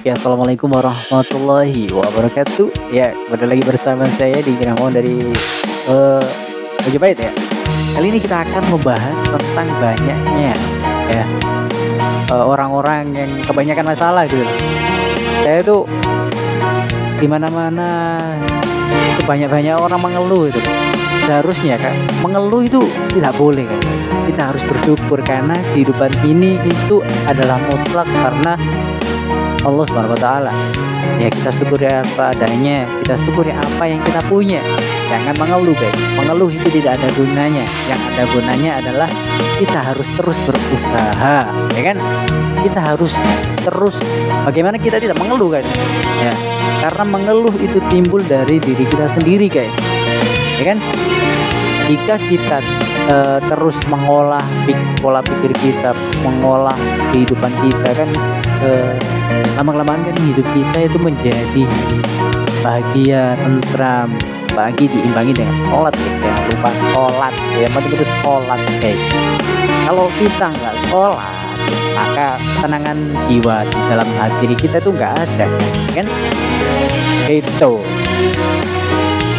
Ya, Assalamualaikum warahmatullahi wabarakatuh. Ya, kembali lagi bersama saya di Gramon dari uh, Majapahit ya. Kali ini kita akan membahas tentang banyaknya ya uh, orang-orang yang kebanyakan masalah gitu. Saya tuh di mana-mana itu banyak-banyak orang mengeluh itu. Seharusnya kan mengeluh itu tidak boleh kan. Kita harus bersyukur karena kehidupan ini itu adalah mutlak karena Allah Subhanahu wa taala. Ya kita syukuri apa adanya, kita syukuri apa yang kita punya. Jangan mengeluh, guys. Mengeluh itu tidak ada gunanya. Yang ada gunanya adalah kita harus terus berusaha, ya kan? Kita harus terus bagaimana kita tidak mengeluh kan? Ya, karena mengeluh itu timbul dari diri kita sendiri, guys. Ya kan? Jika kita uh, terus mengolah pola pikir kita, mengolah kehidupan kita kan uh, lama-kelamaan kan hidup kita itu menjadi bahagia, tentram, bagi diimbangi dengan sholat ya. jangan lupa sholat ya. penting itu sholat guys kalau kita nggak sholat maka ketenangan jiwa di dalam hati kita itu nggak ada kan itu